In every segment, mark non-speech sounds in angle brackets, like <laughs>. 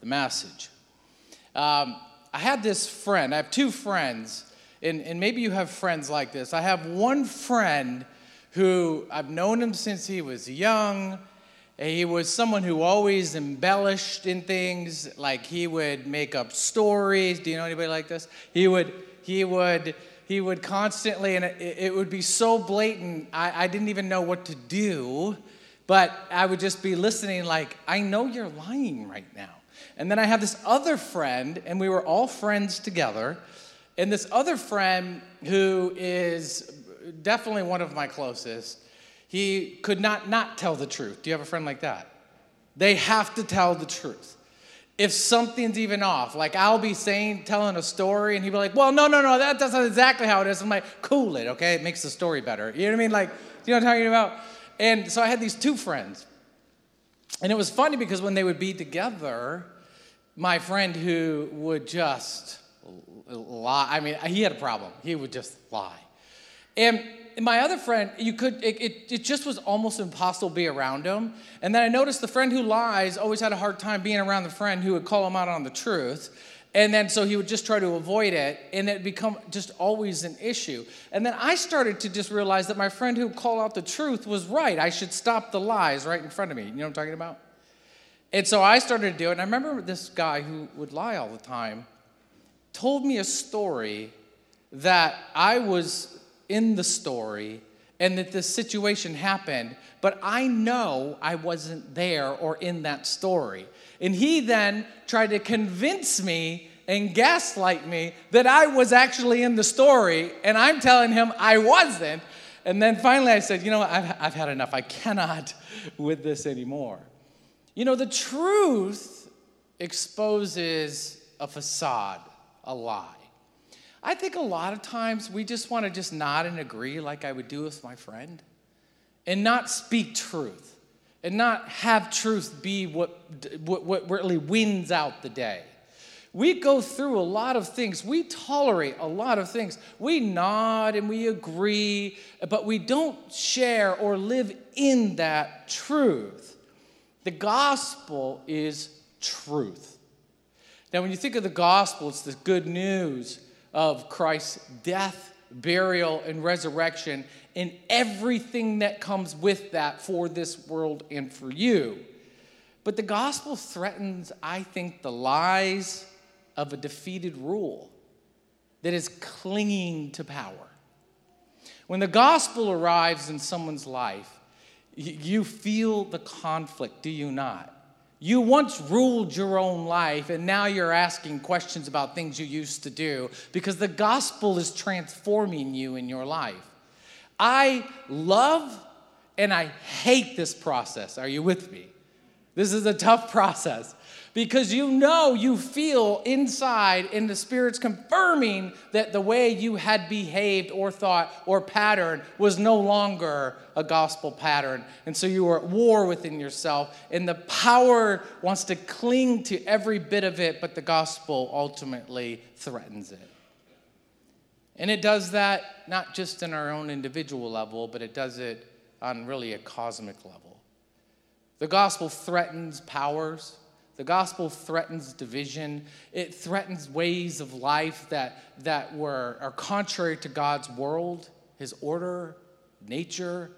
the message. Um, I had this friend, I have two friends, and, and maybe you have friends like this. I have one friend who I've known him since he was young. He was someone who always embellished in things, like he would make up stories. Do you know anybody like this? He would, he would, he would constantly, and it, it would be so blatant, I, I didn't even know what to do, but I would just be listening, like, I know you're lying right now. And then I have this other friend, and we were all friends together. And this other friend, who is definitely one of my closest, he could not not tell the truth. Do you have a friend like that? They have to tell the truth. If something's even off, like I'll be saying, telling a story, and he'll be like, "Well, no, no, no, that, not exactly how it is." I'm like, "Cool it, okay? It makes the story better." You know what I mean? Like, you know what I'm talking about? And so I had these two friends, and it was funny because when they would be together, my friend who would just lie. I mean, he had a problem. He would just lie, and my other friend, you could, it, it, it, just was almost impossible to be around him. And then I noticed the friend who lies always had a hard time being around the friend who would call him out on the truth. And then so he would just try to avoid it, and it become just always an issue. And then I started to just realize that my friend who called out the truth was right. I should stop the lies right in front of me. You know what I'm talking about? And so I started to do it. And I remember this guy who would lie all the time told me a story that I was in the story and that this situation happened, but I know I wasn't there or in that story. And he then tried to convince me and gaslight me that I was actually in the story, and I'm telling him I wasn't. And then finally I said, You know what? I've, I've had enough. I cannot <laughs> with this anymore. You know, the truth exposes a facade, a lie. I think a lot of times we just want to just nod and agree like I would do with my friend and not speak truth and not have truth be what, what, what really wins out the day. We go through a lot of things. We tolerate a lot of things. We nod and we agree, but we don't share or live in that truth. The gospel is truth. Now, when you think of the gospel, it's the good news of Christ's death, burial, and resurrection, and everything that comes with that for this world and for you. But the gospel threatens, I think, the lies of a defeated rule that is clinging to power. When the gospel arrives in someone's life, you feel the conflict, do you not? You once ruled your own life, and now you're asking questions about things you used to do because the gospel is transforming you in your life. I love and I hate this process. Are you with me? This is a tough process because you know, you feel inside in the Spirit's confirming that the way you had behaved or thought or pattern was no longer a gospel pattern. And so you are at war within yourself, and the power wants to cling to every bit of it, but the gospel ultimately threatens it. And it does that not just in our own individual level, but it does it on really a cosmic level. The gospel threatens powers the gospel threatens division. It threatens ways of life that, that were, are contrary to God's world, his order, nature.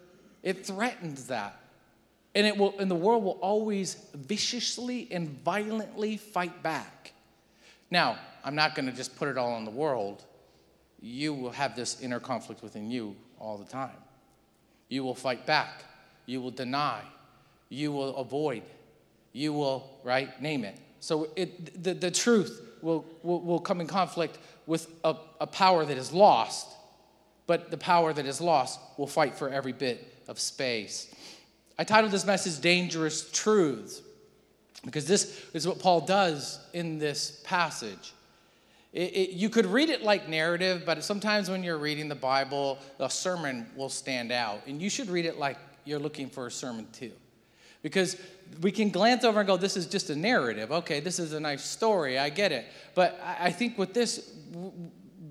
It threatens that. And, it will, and the world will always viciously and violently fight back. Now, I'm not going to just put it all on the world. You will have this inner conflict within you all the time. You will fight back. You will deny. You will avoid you will, right, name it. So it, the, the truth will, will, will come in conflict with a, a power that is lost, but the power that is lost will fight for every bit of space. I titled this message Dangerous Truths because this is what Paul does in this passage. It, it, you could read it like narrative, but sometimes when you're reading the Bible, a sermon will stand out. And you should read it like you're looking for a sermon too. Because we can glance over and go, this is just a narrative. Okay, this is a nice story. I get it. But I think with this,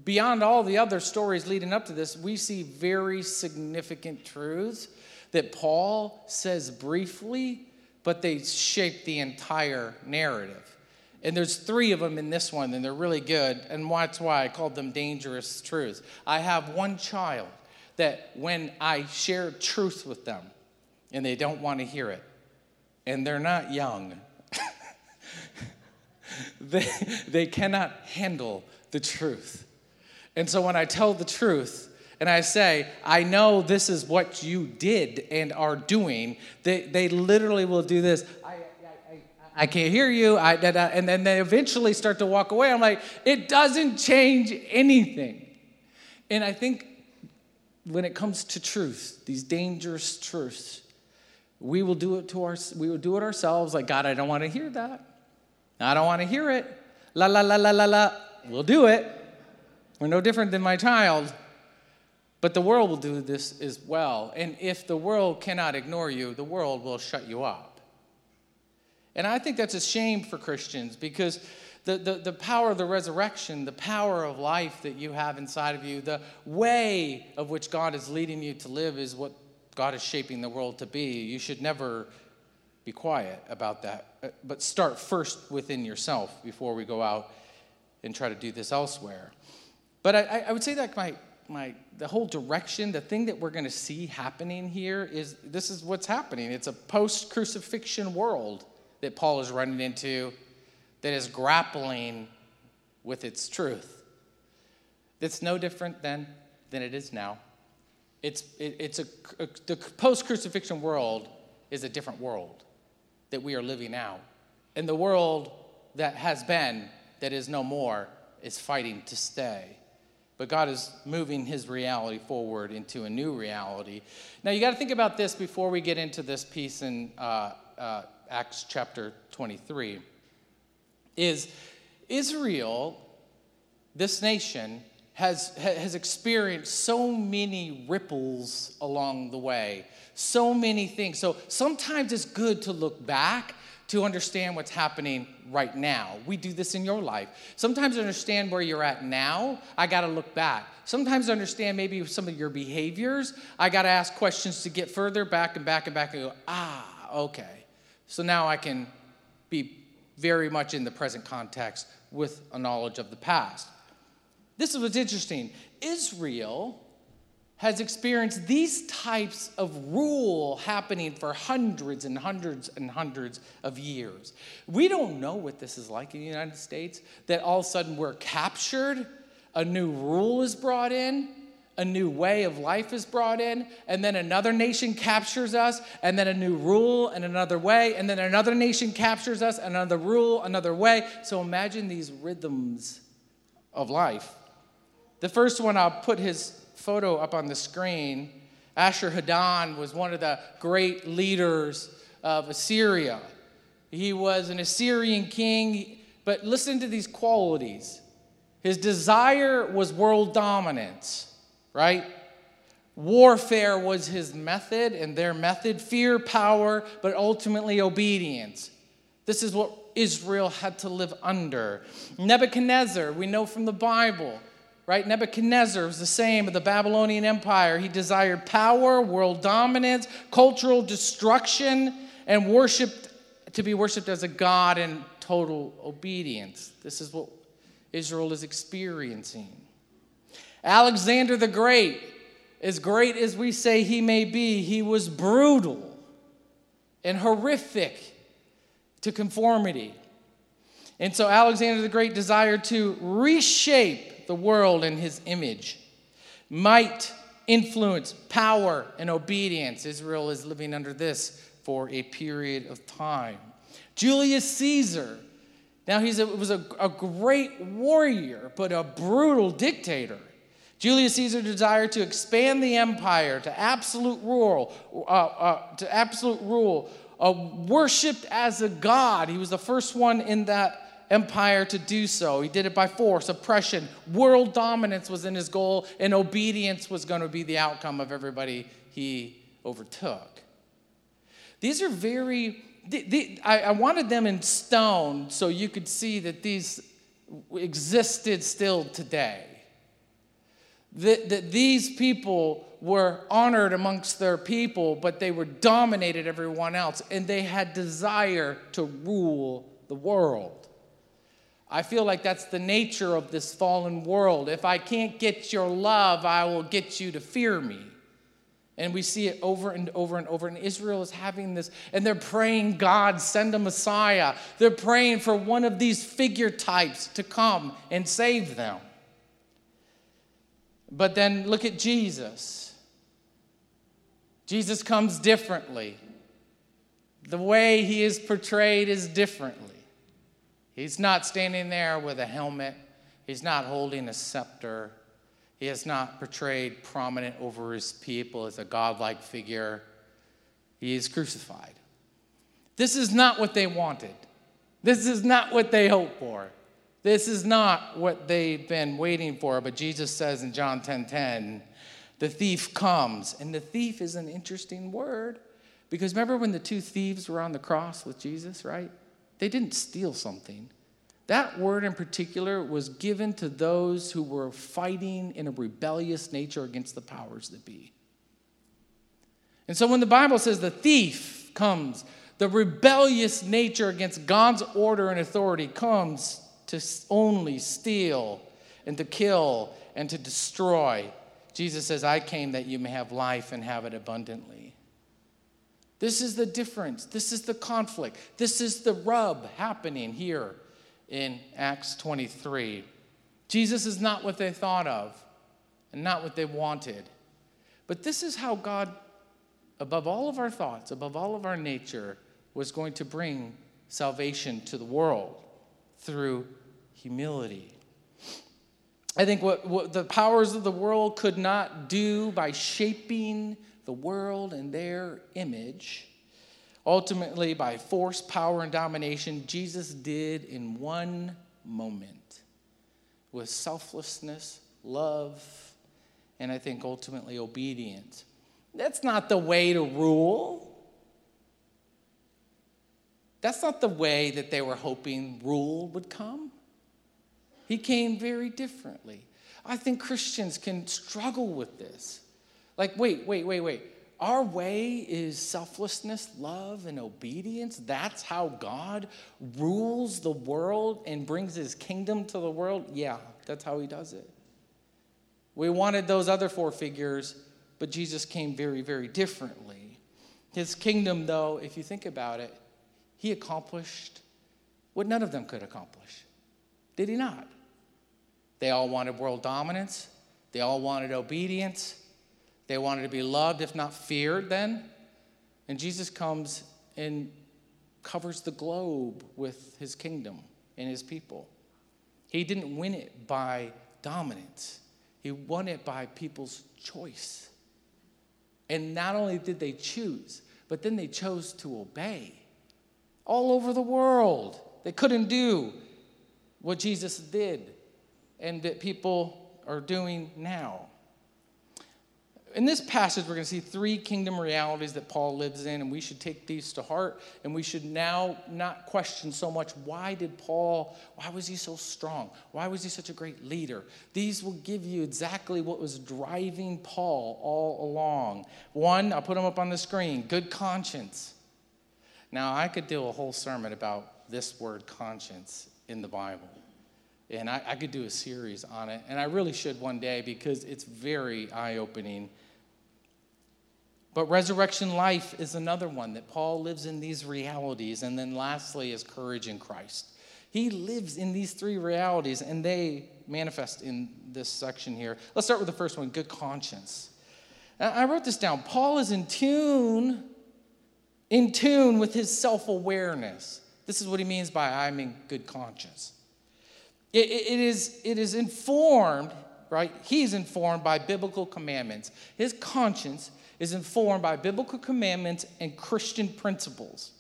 beyond all the other stories leading up to this, we see very significant truths that Paul says briefly, but they shape the entire narrative. And there's three of them in this one, and they're really good. And that's why I called them dangerous truths. I have one child that when I share truth with them, and they don't want to hear it, and they're not young, <laughs> they, they cannot handle the truth. And so when I tell the truth, and I say, I know this is what you did and are doing, they, they literally will do this. I, I can't hear you. I, and then they eventually start to walk away. I'm like, it doesn't change anything. And I think when it comes to truth, these dangerous truths, we will do it to our, we will do it ourselves. Like, God, I don't want to hear that. I don't want to hear it. La la la la la la. We'll do it. We're no different than my child. But the world will do this as well. And if the world cannot ignore you, the world will shut you up. And I think that's a shame for Christians because the, the, the power of the resurrection, the power of life that you have inside of you, the way of which God is leading you to live is what God is shaping the world to be. You should never be quiet about that, uh, but start first within yourself before we go out and try to do this elsewhere. But I, I would say that my, my, the whole direction, the thing that we're going to see happening here is this is what's happening. It's a post crucifixion world that Paul is running into that is grappling with its truth. That's no different than, than it is now. It's, it, it's a, a the post crucifixion world is a different world that we are living now. And the world that has been, that is no more, is fighting to stay. But God is moving his reality forward into a new reality. Now, you got to think about this before we get into this piece in uh, uh, Acts chapter 23, is Israel, this nation, has, has experienced so many ripples along the way, so many things. So sometimes it's good to look back to understand what's happening right now. We do this in your life. Sometimes understand where you're at now, I got to look back. Sometimes understand maybe some of your behaviors, I got to ask questions to get further back and back and back and go, ah, okay. So now I can be very much in the present context with a knowledge of the past. This is what's interesting. Israel has experienced these types of rule happening for hundreds and hundreds and hundreds of years. We don't know what this is like in the United States, that all of a sudden we're captured, a new rule is brought in, a new way of life is brought in, and then another nation captures us, and then a new rule and another way, and then another nation captures us, and another rule, another way. So imagine these rhythms of life. The first one, I'll put his photo up on the screen. Esarhaddon was one of the great leaders of Assyria. He was an Assyrian king, but listen to these qualities. His desire was world dominance right? Warfare was his method and their method fear, power, but ultimately obedience. This is what Israel had to live under. Nebuchadnezzar, we know from the Bible, right? Nebuchadnezzar was the same of the Babylonian Empire. He desired power, world dominance, cultural destruction, and worshiped to be worshiped as a god in total obedience. This is what Israel is experiencing. Alexander the Great, as great as we say he may be, he was brutal and horrific to conformity. And so Alexander the Great desired to reshape the world in his image. Might, influence, power, and obedience. Israel is living under this for a period of time. Julius Caesar. Now, he was a, a great warrior, but a brutal dictator. Julius Caesar desired to expand the empire to absolute rule, uh, uh, to absolute rule, uh, worshipped as a god. He was the first one in that empire to do so. He did it by force, oppression, world dominance was in his goal, and obedience was going to be the outcome of everybody he overtook. These are very, the, the, I, I wanted them in stone so you could see that these existed still today that, that these people were honored amongst their people, but they were dominated everyone else, and they had desire to rule the world. I feel like that's the nature of this fallen world. If I can't get your love, I will get you to fear me. And we see it over and over and over. And Israel is having this, and they're praying, God, send a Messiah. They're praying for one of these figure types to come and save them. But then look at Jesus. Jesus comes differently. The way he is portrayed is differently. He's not standing there with a helmet, he's not holding a scepter. He is not portrayed prominent over his people as a godlike figure. He is crucified. This is not what they wanted. This is not what they hoped for. This is not what they've been waiting for. But Jesus says in John 10 10, the thief comes. And the thief is an interesting word because remember when the two thieves were on the cross with Jesus, right? They didn't steal something. That word in particular was given to those who were fighting in a rebellious nature against the powers that be. And so when the Bible says the thief comes, the rebellious nature against God's order and authority comes to only steal and to kill and to destroy. Jesus says, I came that you may have life and have it abundantly. This is the difference. This is the conflict. This is the rub happening here in Acts 23. Jesus is not what they thought of and not what they wanted. But this is how God, above all of our thoughts, above all of our nature, was going to bring salvation to the world through humility. I think what, what the powers of the world could not do by shaping the world in their image. Ultimately, by force, power, and domination, Jesus did in one moment with selflessness, love, and I think ultimately obedience. That's not the way to rule. That's not the way that they were hoping rule would come. He came very differently. I think Christians can struggle with this. Like, wait, wait, wait, wait. Our way is selflessness, love, and obedience. That's how God rules the world and brings his kingdom to the world. Yeah, that's how he does it. We wanted those other four figures, but Jesus came very, very differently. His kingdom, though, if you think about it, he accomplished what none of them could accomplish. Did he not? They all wanted world dominance, they all wanted obedience. They wanted to be loved, if not feared, then. And Jesus comes and covers the globe with his kingdom and his people. He didn't win it by dominance, he won it by people's choice. And not only did they choose, but then they chose to obey. All over the world, they couldn't do what Jesus did and that people are doing now in this passage, we're going to see three kingdom realities that Paul lives in, and we should take these to heart. And we should now not question so much why did Paul, why was he so strong? Why was he such a great leader? These will give you exactly what was driving Paul all along. One, I'll put them up on the screen good conscience. Now, I could do a whole sermon about this word conscience in the Bible. And I, I could do a series on it, and I really should one day because it's very eye opening but resurrection life is another one that Paul lives in these realities. And then lastly is courage in Christ. He lives in these three realities and they manifest in this section here. Let's start with the first one good conscience. I wrote this down. Paul is in tune, in tune with his self awareness. This is what he means by I'm in good conscience. It, it, is, it is informed, right? He's informed by biblical commandments. His conscience is informed by biblical commandments and Christian principles.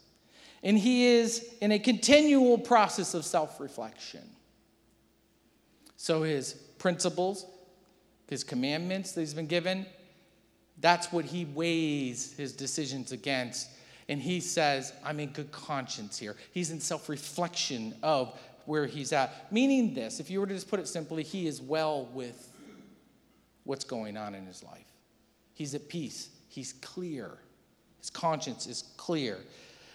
And he is in a continual process of self reflection. So his principles, his commandments that he's been given, that's what he weighs his decisions against. And he says, I'm in good conscience here. He's in self reflection of where he's at. Meaning this, if you were to just put it simply, he is well with what's going on in his life. He's at peace. He's clear. His conscience is clear.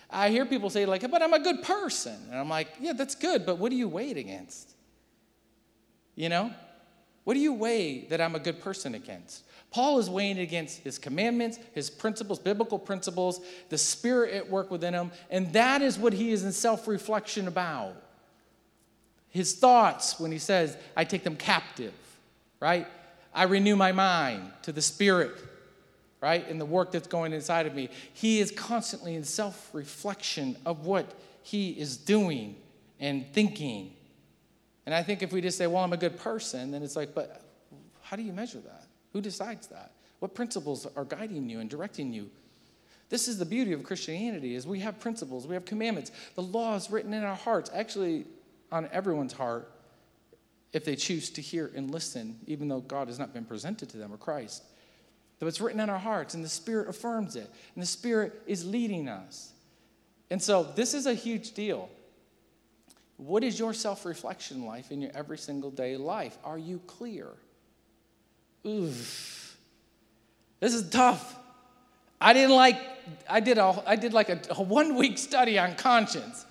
I hear people say, like, but I'm a good person. And I'm like, yeah, that's good, but what do you weigh it against? You know? What do you weigh that I'm a good person against? Paul is weighing against his commandments, his principles, biblical principles, the spirit at work within him, and that is what he is in self reflection about. His thoughts, when he says, I take them captive, right? I renew my mind to the spirit, right? And the work that's going inside of me. He is constantly in self reflection of what he is doing and thinking. And I think if we just say, well, I'm a good person, then it's like, but how do you measure that? Who decides that? What principles are guiding you and directing you? This is the beauty of Christianity is we have principles, we have commandments. The law is written in our hearts, actually on everyone's heart if they choose to hear and listen, even though God has not been presented to them or Christ. Though it's written in our hearts and the Spirit affirms it, and the Spirit is leading us. And so this is a huge deal. What is your self reflection life in your every single day life? Are you clear? Oof. This is tough. I didn't like, I did, a, I did like a, a one week study on conscience,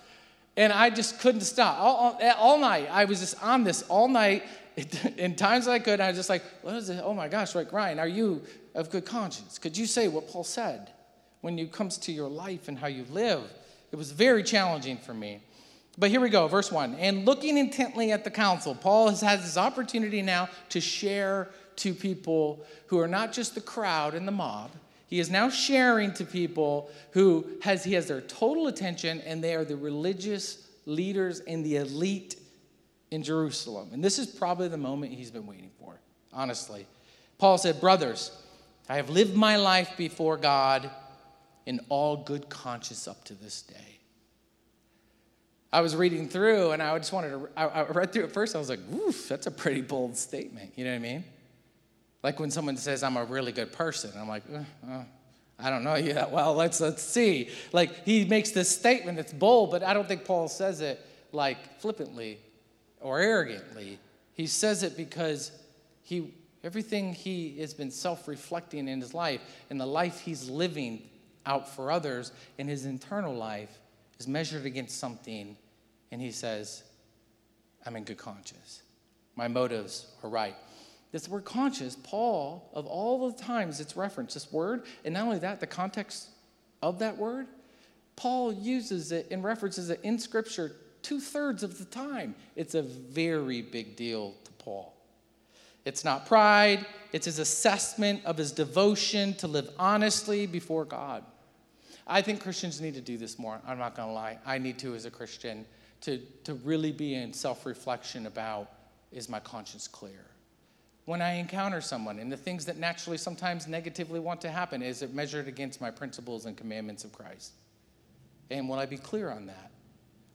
and I just couldn't stop. All, all, all, night, I was just on this all night. <laughs> In times I could, I was just like, what is it? Oh my gosh, like, Ryan, are you of good conscience? Could you say what Paul said when it comes to your life and how you live? It was very challenging for me. But here we go, verse 1. And looking intently at the council, Paul has had this opportunity now to share to people who are not just the crowd and the mob. He is now sharing to people who has he has their total attention and they are the religious leaders and the elite in Jerusalem. And this is probably the moment he's been waiting for, honestly. Paul said, "Brothers, I have lived my life before God in all good conscience up to this day." I was reading through and I just wanted to, I, read through it first. I was like, oof, that's a pretty bold statement. You know what I mean? Like when someone says, I'm a really good person, I'm like, uh, uh, I don't know you that <laughs> well. Let's, let's see. Like he makes this statement that's bold, but I don't think Paul says it like flippantly or arrogantly. He says it because he, everything he has been self reflecting in his life and the life he's living out for others in his internal life is measured against something, and he says, I'm in good conscience. My motives are right. This word conscious, Paul, of all the times it's referenced, this word, and not only that, the context of that word, Paul uses it and references it in Scripture two thirds of the time. It's a very big deal to Paul. It's not pride, it's his assessment of his devotion to live honestly before God. I think Christians need to do this more. I'm not going to lie. I need to, as a Christian, to, to really be in self reflection about is my conscience clear? When I encounter someone and the things that naturally sometimes negatively want to happen? Is it measured against my principles and commandments of Christ? And will I be clear on that?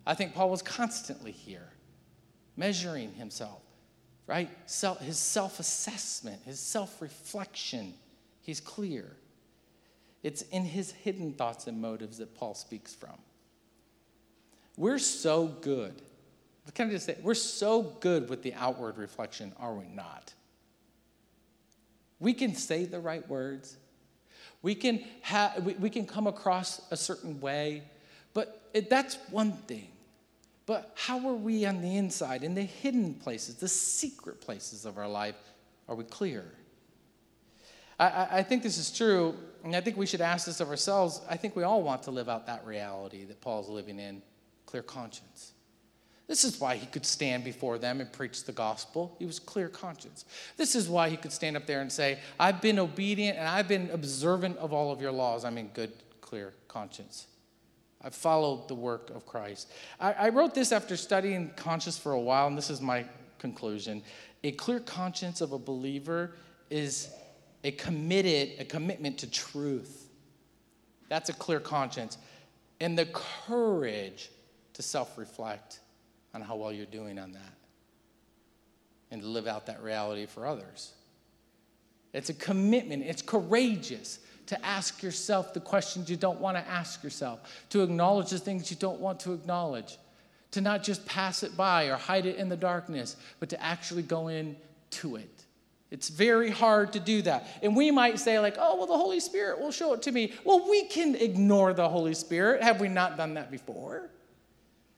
I think Paul was constantly here, measuring himself, right? his self assessment, his self reflection. He's clear. It's in his hidden thoughts and motives that Paul speaks from. We're so good. Can I just say, we're so good with the outward reflection, are we not? We can say the right words. We can, ha- we, we can come across a certain way, but it, that's one thing. But how are we on the inside, in the hidden places, the secret places of our life? Are we clear? I, I think this is true, and I think we should ask this of ourselves. I think we all want to live out that reality that Paul's living in clear conscience. This is why he could stand before them and preach the gospel. He was clear conscience. This is why he could stand up there and say, I've been obedient and I've been observant of all of your laws. I'm in good, clear conscience. I've followed the work of Christ. I, I wrote this after studying conscience for a while, and this is my conclusion. A clear conscience of a believer is a committed, a commitment to truth. That's a clear conscience. And the courage to self reflect on how well you're doing on that and to live out that reality for others. It's a commitment, it's courageous to ask yourself the questions you don't want to ask yourself, to acknowledge the things you don't want to acknowledge, to not just pass it by or hide it in the darkness, but to actually go into it It's very hard to do that. And we might say, like, oh, well, the Holy Spirit will show it to me. Well, we can ignore the Holy Spirit. Have we not done that before?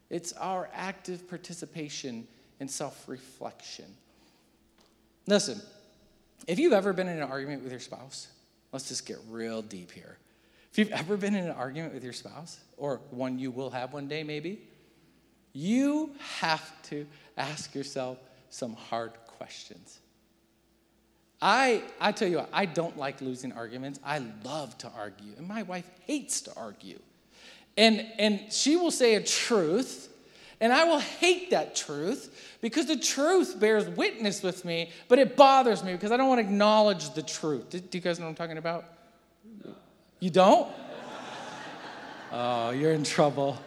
It's our active participation in self reflection. Listen, if you've ever been in an argument with your spouse, let's just get real deep here. If you've ever been in an argument with your spouse, or one you will have one day maybe, you have to ask yourself some hard questions. I, I tell you what, I don't like losing arguments. I love to argue. And my wife hates to argue. And, and she will say a truth, and I will hate that truth because the truth bears witness with me, but it bothers me because I don't want to acknowledge the truth. Do, you guys know what I'm talking about? No. You don't? <laughs> Oh, you're in trouble.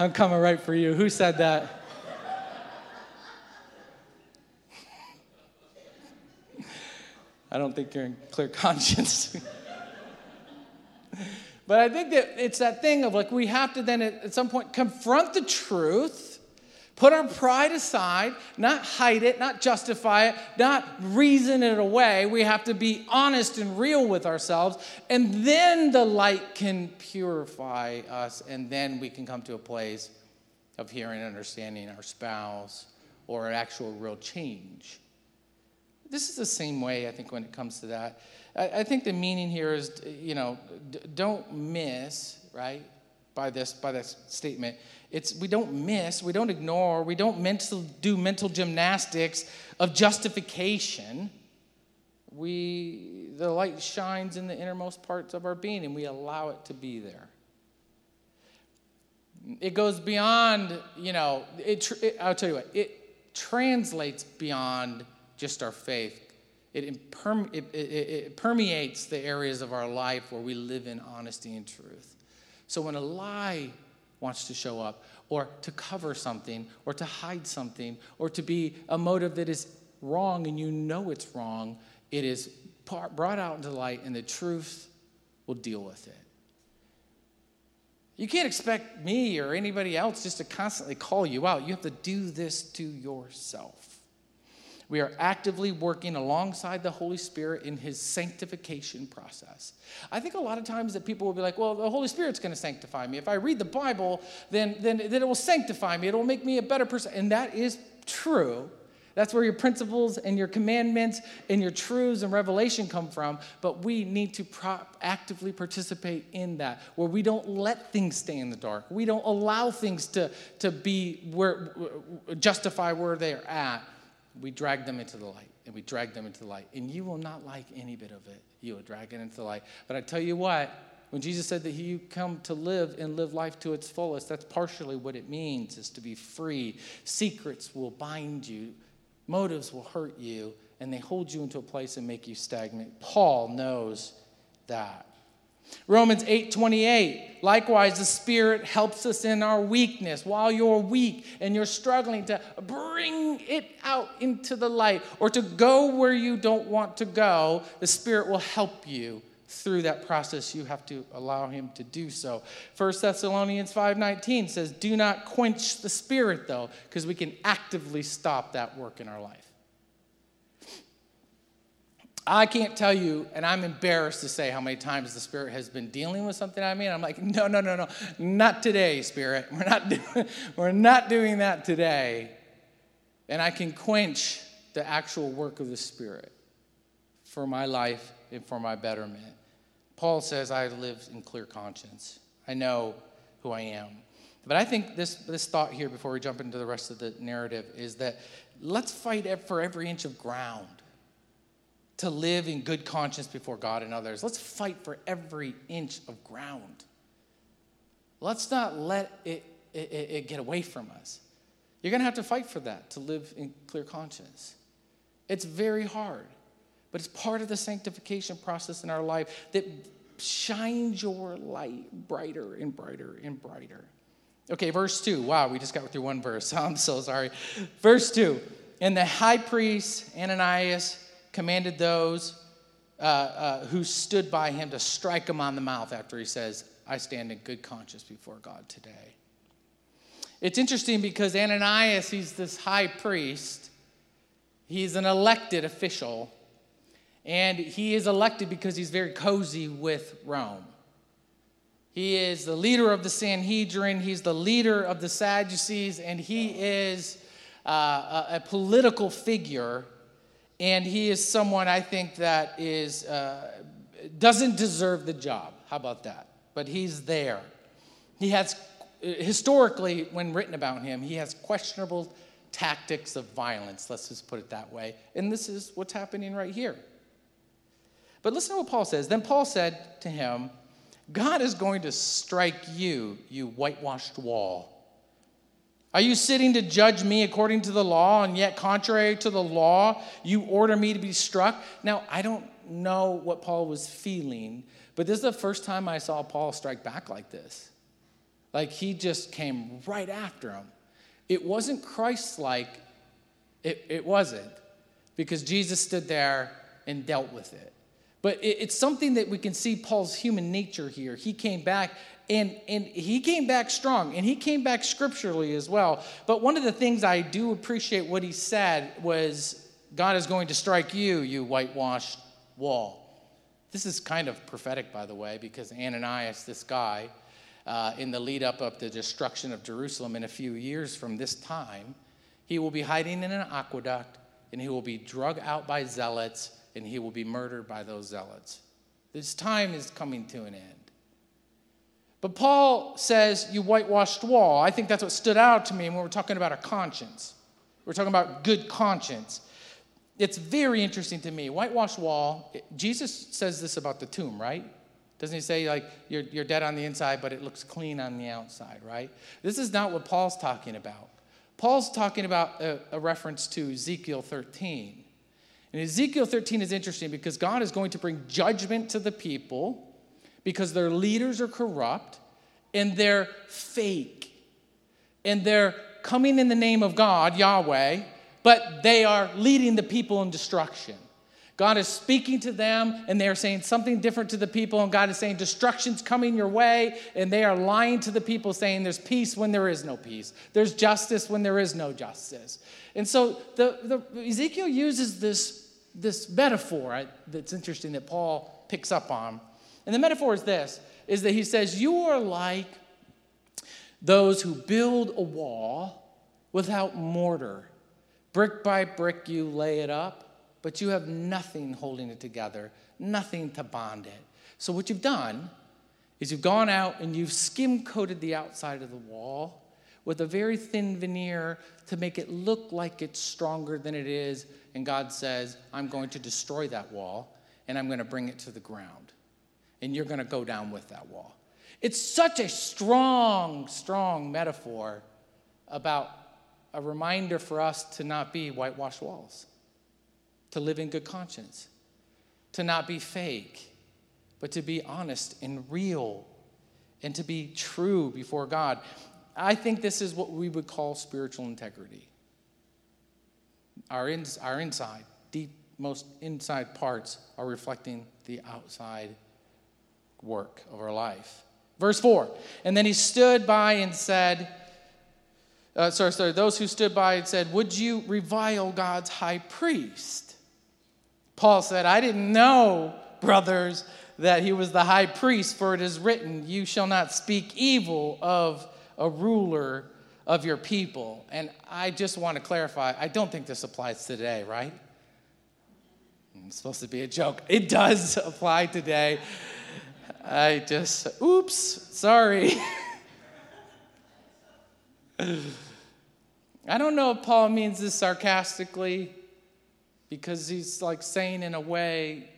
I'm coming right for you. Who said that? <laughs> I don't think you're in clear <laughs> conscience. But I think that it's that thing of like we have to then at, some point confront the truth, put our pride aside, not hide it, not justify it, not reason it away. We have to be honest and real with ourselves, and then the light can purify us, and then we can come to a place of hearing and understanding our spouse or an actual real change. This is the same way, I think, when it comes to that. I, I think the meaning here is, you know, d- don't miss, right, by this, by this statement. It's we don't miss, we don't ignore, we don't mental, do mental gymnastics of justification. We, the light shines in the innermost parts of our being and we allow it to be there. It goes beyond, you know, it, it, I'll tell you what, it translates beyond just our faith. It, imperme- it, it, it permeates the areas of our life where we live in honesty and truth. So when a lie wants to show up, or to cover something, or to hide something, or to be a motive that is wrong and you know it's wrong, it is brought out into light and the truth will deal with it. You can't expect me or anybody else just to constantly call you out. You have to do this to yourself. We are actively working alongside the Holy Spirit in his sanctification process. I think a lot of times that people will be like, well, the Holy Spirit's going to sanctify me. If I read the Bible, then, then, then it will sanctify me. It will make me a better person. And that is true. That's where your principles and your commandments and your truths and revelation come from. But we need to pro- actively participate in that, where we don't let things stay in the dark. We don't allow things to, to be where justify where they're at we drag them into the light and we drag them into the light. And you will not like any bit of it. You will drag it into the light. But I tell you what, when Jesus said that you come to live and live life to its fullest, that's partially what it means is to be free. Secrets will bind you, motives will hurt you, and they hold you into a place and make you stagnant. Paul knows that. Romans 8:28 Likewise the spirit helps us in our weakness. While you're weak and you're struggling to bring it out into the light or to go where you don't want to go the spirit will help you through that process. You have to allow him to do so. 1 thessalonians 5.19 says do not quench the spirit though because we can actively stop that work in our life I can't tell you, and I'm embarrassed to say how many times the Spirit has been dealing with something I mean. I'm like, no, no, no, no, not today, Spirit. We're not doing, <laughs> we're not doing that today. And I can quench the actual work of the Spirit for my life and for my betterment. Paul says, I live in clear conscience. I know who I am. But I think this, this thought here, before we jump into the rest of the narrative, is that let's fight for every inch of ground to live in good conscience before God and others. Let's fight for every inch of ground. Let's not let it, it, it get away from us. You're going to have to fight for that to live in clear conscience. It's very hard, but it's part of the sanctification process in our life that shines your light brighter and brighter and brighter. Okay, verse 2. Wow, we just got through one verse. <laughs> I'm so sorry. Verse 2. And the high priest, Ananias, commanded those uh, uh, who stood by him to strike him on the mouth after he says, I stand in good conscience before God today. It's interesting because Ananias, he's this high priest, he's an elected official, And he is elected because he's very cozy with Rome. He is the leader of the Sanhedrin, he's the leader of the Sadducees, and he is uh, a, a, political figure. And he is someone I think that is, uh, doesn't deserve the job. How about that? But he's there. He has, historically, when written about him, he has questionable tactics of violence, let's just put it that way. And this is what's happening right here. But listen to what Paul says. Then Paul said to him, God is going to strike you, you whitewashed wall. Are you sitting to judge me according to the law, and yet, contrary to the law, you order me to be struck? Now, I don't know what Paul was feeling, but this is the first time I saw Paul strike back like this. Like he just came right after him. It wasn't Christ like, it, it wasn't, because Jesus stood there and dealt with it. But it's something that we can see Paul's human nature here. He came back and, and he came back strong and he came back scripturally as well. But one of the things I do appreciate what he said was God is going to strike you, you whitewashed wall. This is kind of prophetic, by the way, because Ananias, this guy, uh, in the lead up of the destruction of Jerusalem in a few years from this time, he will be hiding in an aqueduct and he will be drug out by zealots and he will be murdered by those zealots. This time is coming to an end. But Paul says, You whitewashed wall. I think that's what stood out to me when we're talking about a conscience. We're talking about good conscience. It's very interesting to me. Whitewashed wall, Jesus says this about the tomb, right? Doesn't he say, like, you're, you're dead on the inside, but it looks clean on the outside, right? This is not what Paul's talking about. Paul's talking about a, a reference to Ezekiel 13. And Ezekiel 13 is interesting because God is going to bring judgment to the people because their leaders are corrupt and they're fake. And they're coming in the name of God, Yahweh, but they are leading the people in destruction. God is speaking to them and they are saying something different to the people, and God is saying destruction's coming your way, and they are lying to the people, saying there's peace when there is no peace, there's justice when there is no justice. And so the, the Ezekiel uses this, this metaphor that's interesting that Paul picks up on. And the metaphor is this is that he says, You are like those who build a wall without mortar. Brick by brick, you lay it up but you have nothing holding it together, nothing to bond it. So, what you've done is you've gone out and you've skim coated the outside of the wall with a very thin veneer to make it look like it's stronger than it is. And God says, I'm going to destroy that wall and I'm going to bring it to the ground. And you're going to go down with that wall. It's such a strong, strong metaphor about a reminder for us to not be whitewashed walls to live in good conscience, to not be fake, but to be honest and real, and to be true before God. I think this is what we would call spiritual integrity. Our, in, our inside, deep, most inside parts are reflecting the outside work of our life. Verse 4 And then he stood by and said, uh, sorry, sorry, those who stood by and said, Would you revile God's high priest? Paul said, I didn't know, brothers, that he was the high priest, for it is written, You shall not speak evil of a ruler of your people. And I just want to clarify, I don't think this applies today, right? It's supposed to be a joke. It does <laughs> apply today. I just, oops, sorry. I don't know if Paul means this sarcastically because he's like saying, in a way,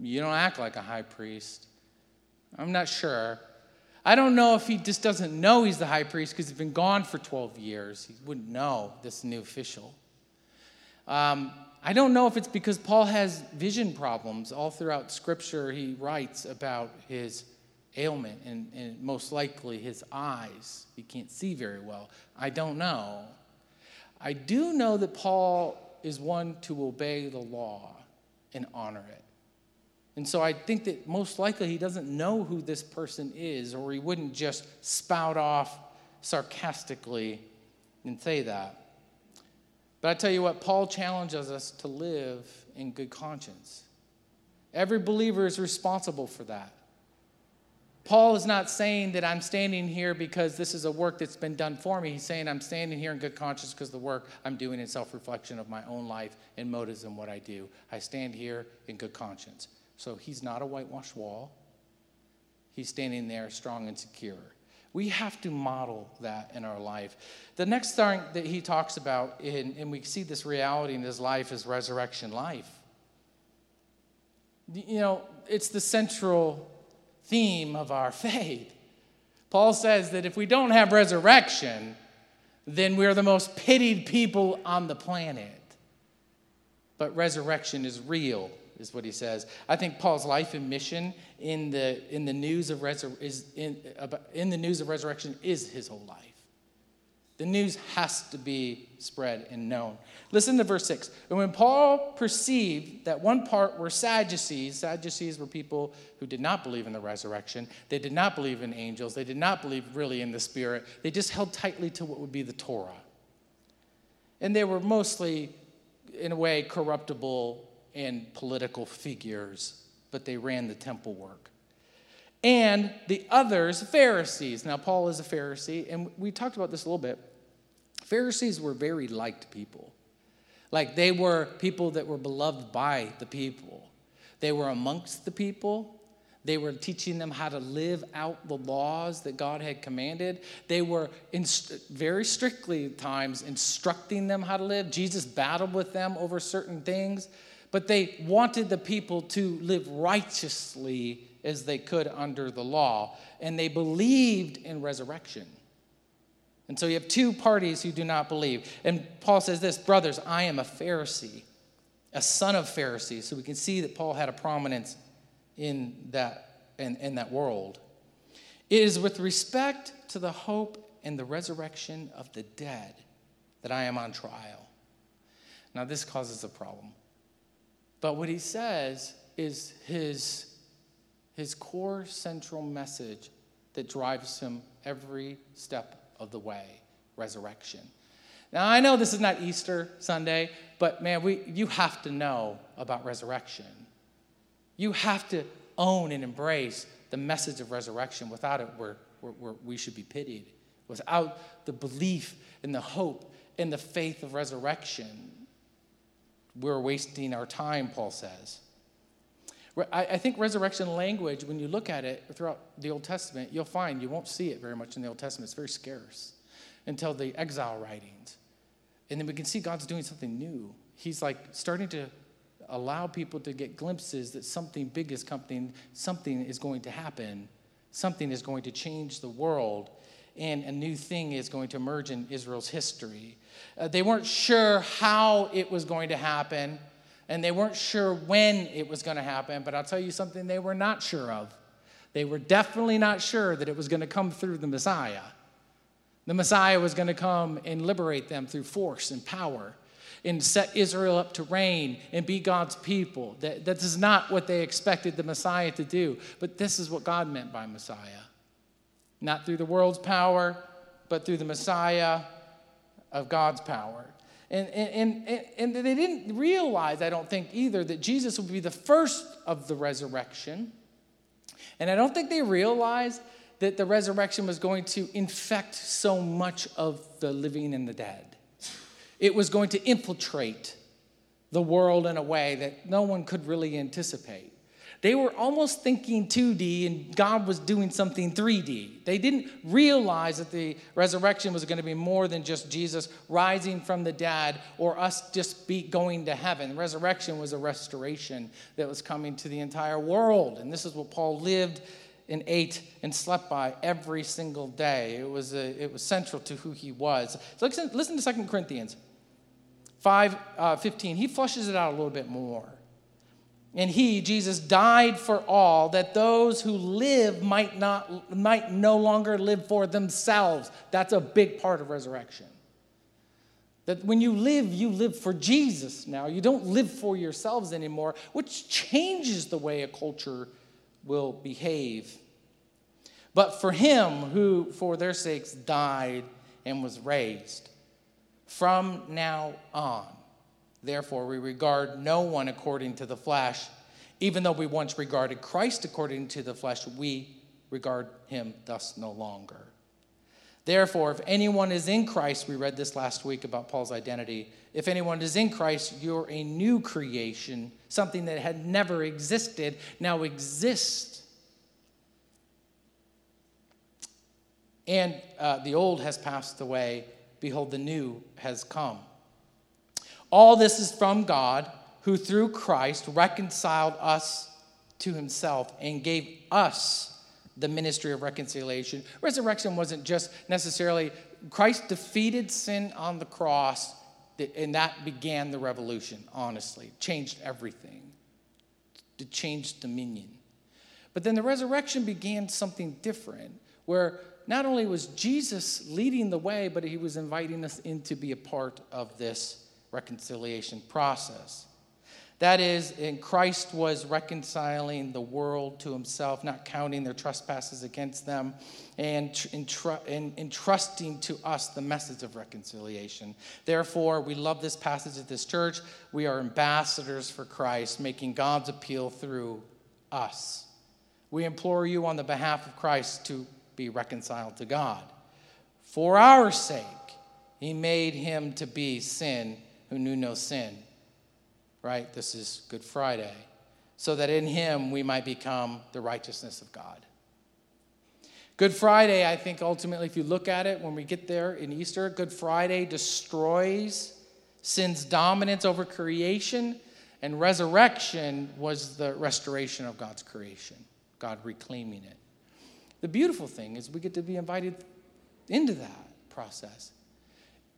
you don't act like a high priest. I'm not sure. I don't know if he just doesn't know he's the high priest because he's been gone for 12 years. He wouldn't know this new official. Um, I don't know if it's because Paul has vision problems. All throughout Scripture, he writes about his ailment and, and most likely his eyes. He can't see very well. I don't know. I do know that Paul is one to obey the law and honor it. And so I think that most likely he doesn't know who this person is, or he wouldn't just spout off sarcastically and say that. But I tell you what, Paul challenges us to live in good conscience. Every believer is responsible for that. Paul is not saying that I'm standing here because this is a work that's been done for me. He's saying I'm standing here in good conscience because the work I'm doing in self reflection of my own life and motives in what I do. I stand here in good conscience. So he's not a whitewashed wall. He's standing there strong and secure. We have to model that in our life. The next thing that he talks about, in, and we see this reality in his life, is resurrection life. You know, it's the central theme of our <laughs> faith. Paul says that if we don't have resurrection, then we're the most pitied people on the planet. But resurrection is real, is what he says. I think Paul's life and mission in the, in the, news, of resur- is in, in the news of resurrection is his whole life. The news has to be spread and known. Listen to verse 6. And when Paul perceived that one part were Sadducees, Sadducees were people who did not believe in the resurrection, they did not believe in angels, they did not believe really in the Spirit, they just held tightly to what would be the Torah. And they were mostly, in a way, corruptible and political figures, but they ran the temple work and the others Pharisees. Now, Paul is a Pharisee, and we talked about this a little bit. Pharisees were very liked people. Like they were people that were beloved by the people. They were amongst the people. They were teaching them how to live out the laws that God had commanded. They were inst- very strictly times instructing them how to live. Jesus battled with them over certain things, but they wanted the people to live righteously as they could under the law. And they believed in resurrection. And so you have two parties who do not believe. And Paul says this Brothers, I am a Pharisee, a son of Pharisees. So we can see that Paul had a prominence in that, in, in that world. It is with respect to the hope and the resurrection of the dead that I am on trial. Now, this causes a problem. But what he says is his, his core central message that drives him every step of the way, resurrection. Now, I know this is not Easter Sunday, but man, we, you have to know about resurrection. You have to own and embrace the message of resurrection. Without it, we're, we're, we should be pitied. Without the belief and the hope and the faith of resurrection, we're wasting our time, Paul says. I, think resurrection language, when you look at it throughout the Old Testament, you'll find you won't see it very much in the Old Testament. It's very scarce until the exile writings. And then we can see God's doing something new. He's like starting to allow people to get glimpses that something big is coming, something is going to happen, something is going to change the world, and a new thing is going to emerge in Israel's history. Uh, they weren't sure how it was going to happen and they weren't sure when it was going to happen, but I'll tell you something they were not sure of. They were definitely not sure that it was going to come through the Messiah. The Messiah was going to come and liberate them through force and power and set Israel up to reign and be God's people. That, that is not what they expected the Messiah to do, but this is what God meant by Messiah. Not through the world's power, but through the Messiah of God's power. And, and, and, and they didn't realize, I don't think either, that Jesus would be the first of the resurrection. And I don't think they realized that the resurrection was going to infect so much of the living and the dead. It was going to infiltrate the world in a way that no one could really anticipate. They were almost thinking 2D and God was doing something 3D. They didn't realize that the resurrection was going to be more than just Jesus rising from the dead or us just be going to heaven. The resurrection was a restoration that was coming to the entire world. And this is what Paul lived and ate and slept by every single day. It was, a, it was central to who he was. So listen, listen to 2 Corinthians 5 uh, 15. He flushes it out a little bit more. And he, Jesus, died for all that those who live might, not, might no longer live for themselves. That's a big part of resurrection. That when you live, you live for Jesus now. You don't live for yourselves anymore, which changes the way a culture will behave. But for him who, for their sakes, died and was raised, from now on, Therefore, we regard no one according to the flesh. Even though we once regarded Christ according to the flesh, we regard him thus no longer. Therefore, if anyone is in Christ, we read this last week about Paul's identity. If anyone is in Christ, you're a new creation, something that had never existed now exists. And uh, the old has passed away. Behold, the new has come. All this is from God, who through Christ reconciled us to himself and gave us the ministry of reconciliation. Resurrection wasn't just necessarily, Christ defeated sin on the cross, and that began the revolution, honestly. changed everything, it changed dominion. But then the resurrection began something different, where not only was Jesus leading the way, but he was inviting us in to be a part of this reconciliation process. That is, in Christ was reconciling the world to himself, not counting their trespasses against them, and entrusting to us the message of reconciliation. Therefore, we love this passage at this church. We are ambassadors for Christ, making God's appeal through us. We implore you on the behalf of Christ to be reconciled to God. For our sake, he made him to be sin who knew no sin right? This is Good Friday. So that in him we might become the righteousness of God. Good Friday, I think ultimately, if you look at it when we get there in Easter, Good Friday destroys sin's dominance over creation, and resurrection was the restoration of God's creation, God reclaiming it. The beautiful thing is we get to be invited into that process.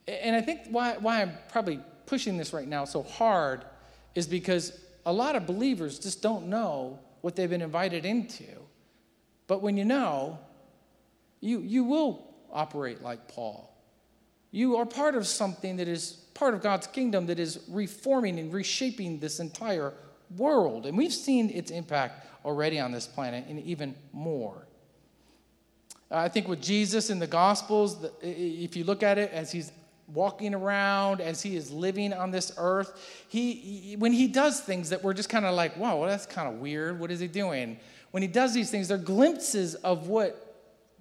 And I think why, why I'm probably pushing this right now so hard is because a lot of believers just don't know what they've been invited into. But when you know, you, you will operate like Paul. You are part of something that is part of God's kingdom that is reforming and reshaping this entire world. And we've seen its impact already on this planet and even more. I think with Jesus in the Gospels, if you look at it as he's walking around, as he is living on this earth, he, he when he does things that we're just kind of like, wow, well, that's kind of weird. What is he doing? When he does these things, they're glimpses of what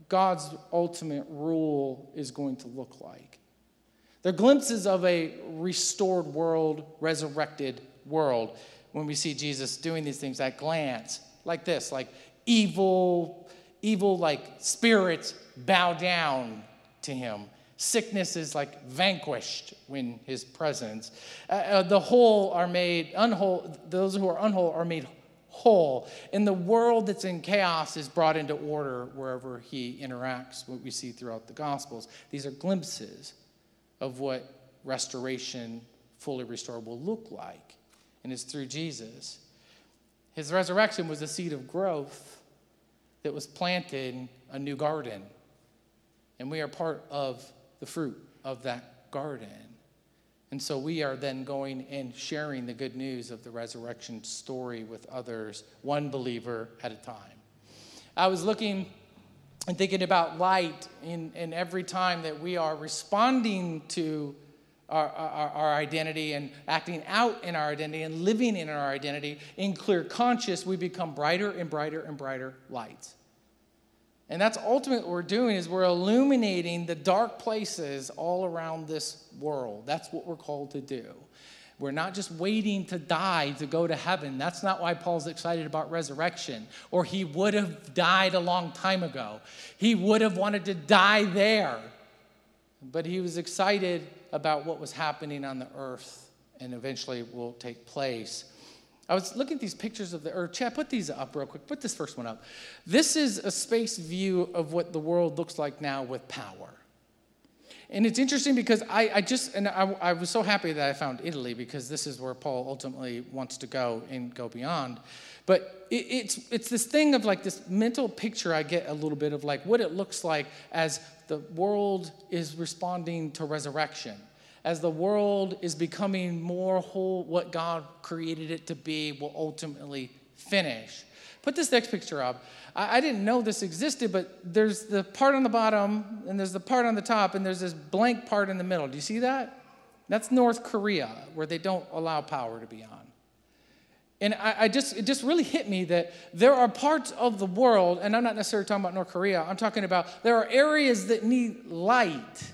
God's ultimate rule is going to look like. They're glimpses of a restored world, resurrected world. When we see Jesus doing these things at glance, like this, like evil, evil like spirits bow down to him Sickness is like vanquished when his presence. Uh, uh, the whole are made unwhole, those who are unwhole are made whole. And the world that's in chaos is brought into order wherever he interacts, what we see throughout the Gospels. These are glimpses of what restoration, fully restored, will look like. And it's through Jesus. His resurrection was a seed of growth that was planted in a new garden. And we are part of the fruit of that garden. And so we are then going and sharing the good news of the resurrection story with others, one believer at a time. I was looking and thinking about light in, in every time that we are responding to our, our, our, identity and acting out in our identity and living in our identity in clear conscious, we become brighter and brighter and brighter lights. And that's ultimately what we're doing is we're illuminating the dark places all around this world. That's what we're called to do. We're not just waiting to die to go to heaven. That's not why Paul's excited about resurrection, or he would have died a long time ago. He would have wanted to die there. But he was excited about what was happening on the earth and eventually will take place. I was looking at these pictures of the earth. Chad, put these up real quick. Put this first one up. This is a space view of what the world looks like now with power. And it's interesting because I, I just, and I, I, was so happy that I found Italy because this is where Paul ultimately wants to go and go beyond. But it, it's, it's this thing of like this mental picture I get a little bit of like what it looks like as the world is responding to resurrection as the world is becoming more whole, what God created it to be will ultimately finish. Put this next picture up. I, I, didn't know this existed, but there's the part on the bottom, and there's the part on the top, and there's this blank part in the middle. Do you see that? That's North Korea, where they don't allow power to be on. And I, I, just, it just really hit me that there are parts of the world, and I'm not necessarily talking about North Korea, I'm talking about there are areas that need light.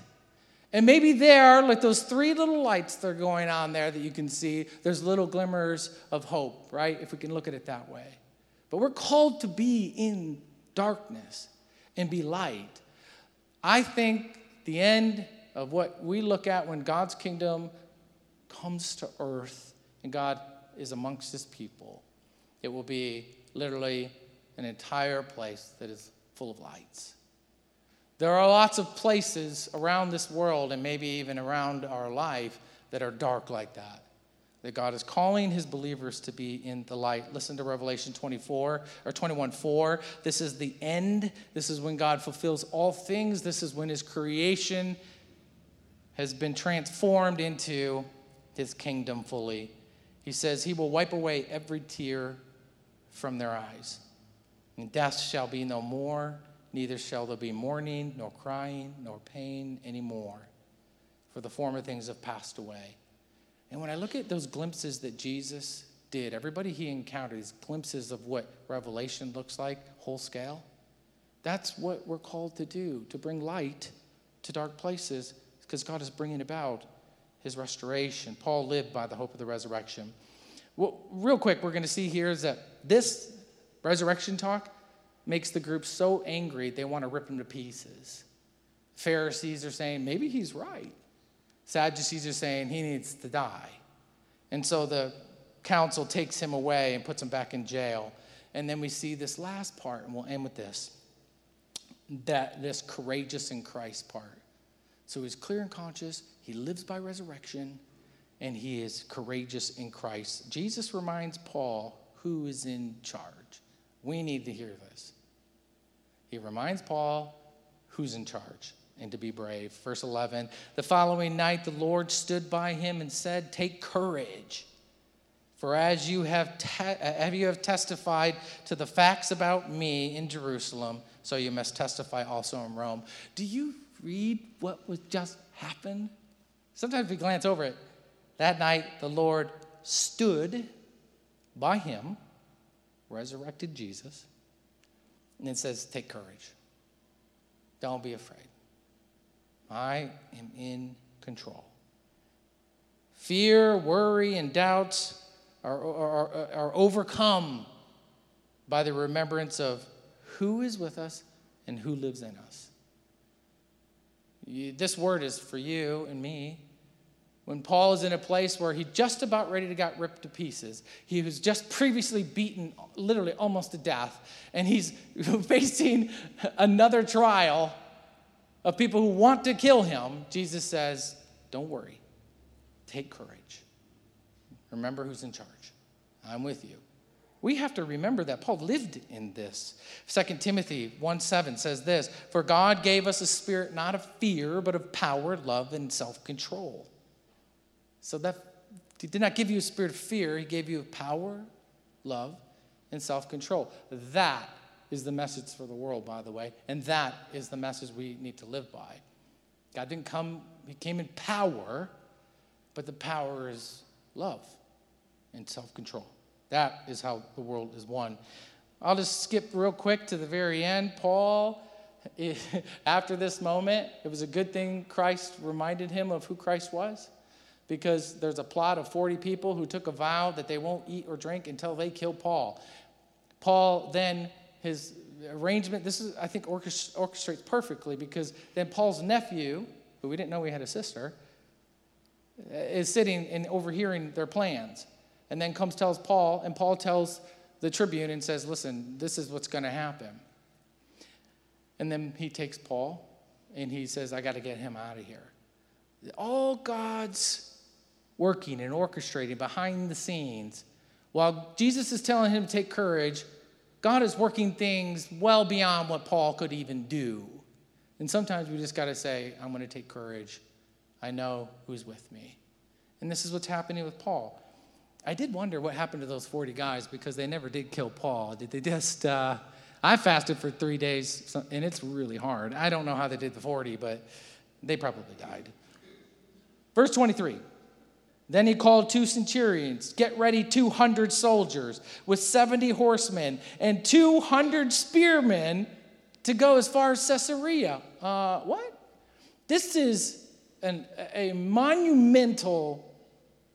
And maybe there, like those three little lights that are going on there that you can see, there's little glimmers of hope, right? If we can look at it that way. But we're called to be in darkness and be light. I think the end of what we look at when God's kingdom comes to earth and God is amongst his people, it will be literally an entire place that is full of lights. There are lots of places around this world and maybe even around our life that are dark like that. That God is calling his believers to be in the light. Listen to Revelation 24 or 21 4. This is the end. This is when God fulfills all things. This is when his creation has been transformed into his kingdom fully. He says, He will wipe away every tear from their eyes. And death shall be no more neither shall there be mourning, nor crying, nor pain anymore, for the former things have passed away. And when I look at those glimpses that Jesus did, everybody he encountered, these glimpses of what Revelation looks like, whole scale, that's what we're called to do, to bring light to dark places, because God is bringing about his restoration. Paul lived by the hope of the resurrection. Well, real quick, we're going to see here is that this resurrection talk makes the group so angry they want to rip him to pieces. Pharisees are saying, maybe he's right. Sadducees are saying he needs to die. And so the council takes him away and puts him back in jail. And then we see this last part, and we'll end with this that this courageous in Christ part. So he's clear and conscious, he lives by resurrection, and he is courageous in Christ. Jesus reminds Paul who is in charge. We need to hear this. He reminds Paul who's in charge and to be brave. Verse 11 The following night, the Lord stood by him and said, Take courage. For as you have, te- you have testified to the facts about me in Jerusalem, so you must testify also in Rome. Do you read what was just happened? Sometimes we glance over it. That night, the Lord stood by him resurrected Jesus. And it says, Take courage. Don't be afraid. I am in control. Fear, worry, and doubts are, are, are overcome by the remembrance of who is with us and who lives in us. You, this word is for you and me when Paul is in a place where he just about ready to get ripped to pieces. He was just previously beaten literally almost to death, and he's <laughs> facing another trial of people who want to kill him. Jesus says, Don't worry, take courage. Remember who's in charge. I'm with you. We have to remember that Paul lived in this. 2 Timothy 1 7 says this For God gave us a spirit not of fear, but of power, love, and self control. So that he did not give you a spirit of fear, he gave you power, love, and self-control. That is the message for the world, by the way, and that is the message we need to live by. God didn't come, he came in power, but the power is love and self-control. That is how the world is won. I'll just skip real quick to the very end. Paul, <laughs> after this moment, it was a good thing Christ reminded him of who Christ was because there's a plot of 40 people who took a vow that they won't eat or drink until they kill Paul. Paul then, his arrangement, this is, I think, orchestrates perfectly because then Paul's nephew, who we didn't know he had a sister, uh, is sitting and overhearing their plans. And then comes, tells Paul, and Paul tells the tribune and says, Listen, this is what's going to happen. And then he takes Paul and he says, I got to get him out of here. All God's working and orchestrating behind the scenes. While Jesus is telling him to take courage, God is working things well beyond what Paul could even do. And sometimes we just got to say, I'm going to take courage. I know who's with me. And this is what's happening with Paul. I did wonder what happened to those 40 guys because they never did kill Paul. Did they just, uh, I fasted for three days and it's really hard. I don't know how they did the 40, but they probably died. Verse 23 Then he called two centurions, get ready 200 soldiers with 70 horsemen and 200 spearmen to go as far as Caesarea. Uh, what? This is an, a monumental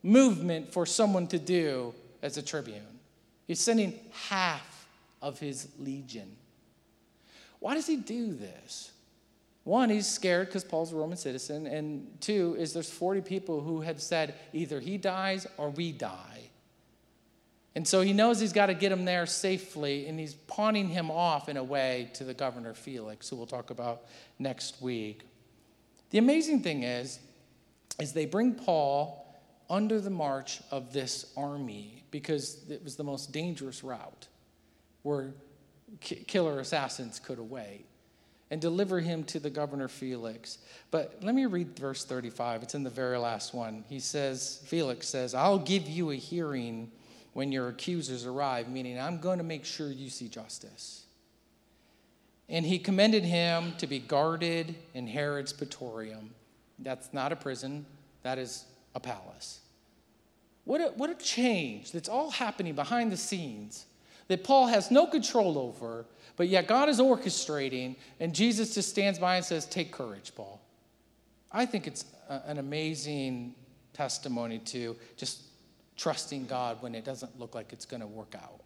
movement for someone to do as a tribune. He's sending half of his legion. Why does he do this? One, he's scared because Paul's a Roman citizen. And two, is there's 40 people who have said either he dies or we die. And so he knows he's got to get him there safely, and he's pawning him off in a way to the governor Felix, who we'll talk about next week. The amazing thing is, is they bring Paul under the march of this army because it was the most dangerous route where killer assassins could await and deliver him to the governor Felix. But let me read verse 35. It's in the very last one. He says, Felix says, I'll give you a hearing when your accusers arrive, meaning I'm going to make sure you see justice. And he commended him to be guarded in Herod's praetorium. That's not a prison, that is a palace. What a, what a change that's all happening behind the scenes that Paul has no control over, but yet God is orchestrating, and Jesus just stands by and says, Take courage, Paul. I think it's a, an amazing testimony to just trusting God when it doesn't look like it's going to work out.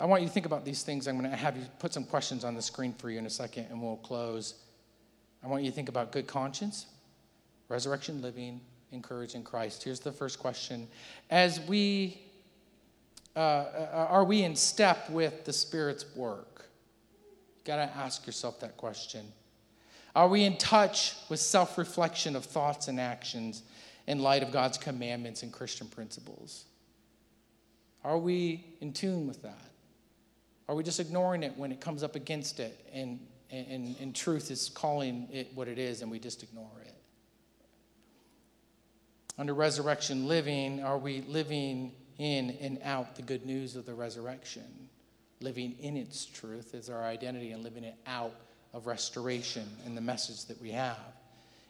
I want you to think about these things. I'm going to have you put some questions on the screen for you in a second, and we'll close. I want you to think about good conscience, resurrection living, in Christ. Here's the first question As we uh, uh, are we in step with the Spirit's work? You got to ask yourself that question. Are we in touch with self reflection of thoughts and actions in light of God's commandments and Christian principles? Are we in tune with that? Are we just ignoring it when it comes up against it and, and, and truth is calling it what it is and we just ignore it? Under resurrection living, are we living in and out the good news of the resurrection. Living in its truth is our identity and living it out of restoration and the message that we have.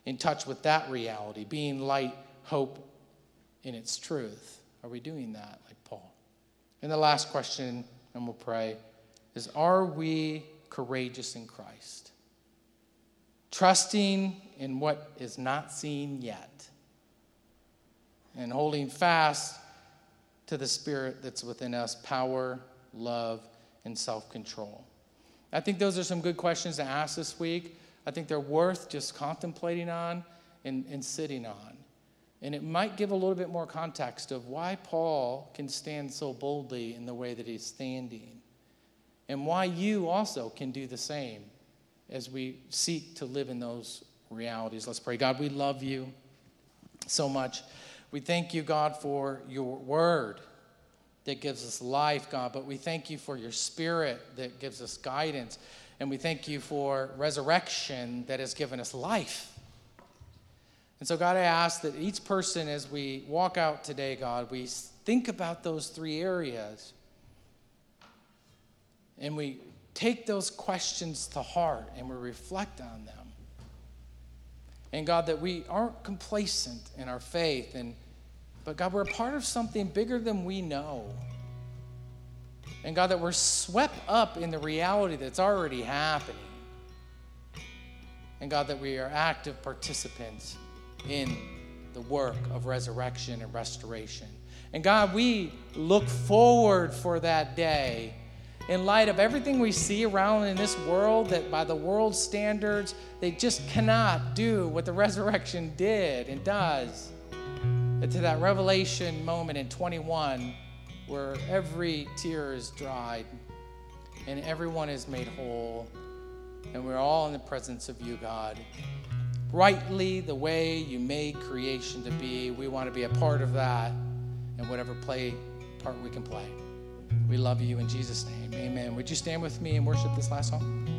In touch with that reality, being light, hope in its truth. Are we doing that like Paul? And the last question, and we'll pray, is Are we courageous in Christ? Trusting in what is not seen yet and holding fast to the Spirit that's within us power, love, and self control? I think those are some good questions to ask this week. I think they're worth just contemplating on and, and sitting on. And it might give a little bit more context of why Paul can stand so boldly in the way that he's standing, and why you also can do the same as we seek to live in those realities. Let's pray. God, we love you so much. We thank you, God, for your word that gives us life, God, but we thank you for your spirit that gives us guidance. And we thank you for resurrection that has given us life. And so, God, I ask that each person, as we walk out today, God, we think about those three areas and we take those questions to heart and we reflect on them. And God, that we aren't complacent in our faith and but God, we're a part of something bigger than we know. And God, that we're swept up in the reality that's already happening. And God, that we are active participants in the work of resurrection and restoration. And God, we look forward for that day in light of everything we see around in this world that by the world's standards, they just cannot do what the <laughs> resurrection did and does to that revelation moment in 21 where every tear is dried and everyone is made whole, and we're all in the presence of you, God. Rightly, the way you made creation to be, we want to be a part of that, and whatever play part we can play. We love you in Jesus' name. Amen. Would you stand with me and worship this last song?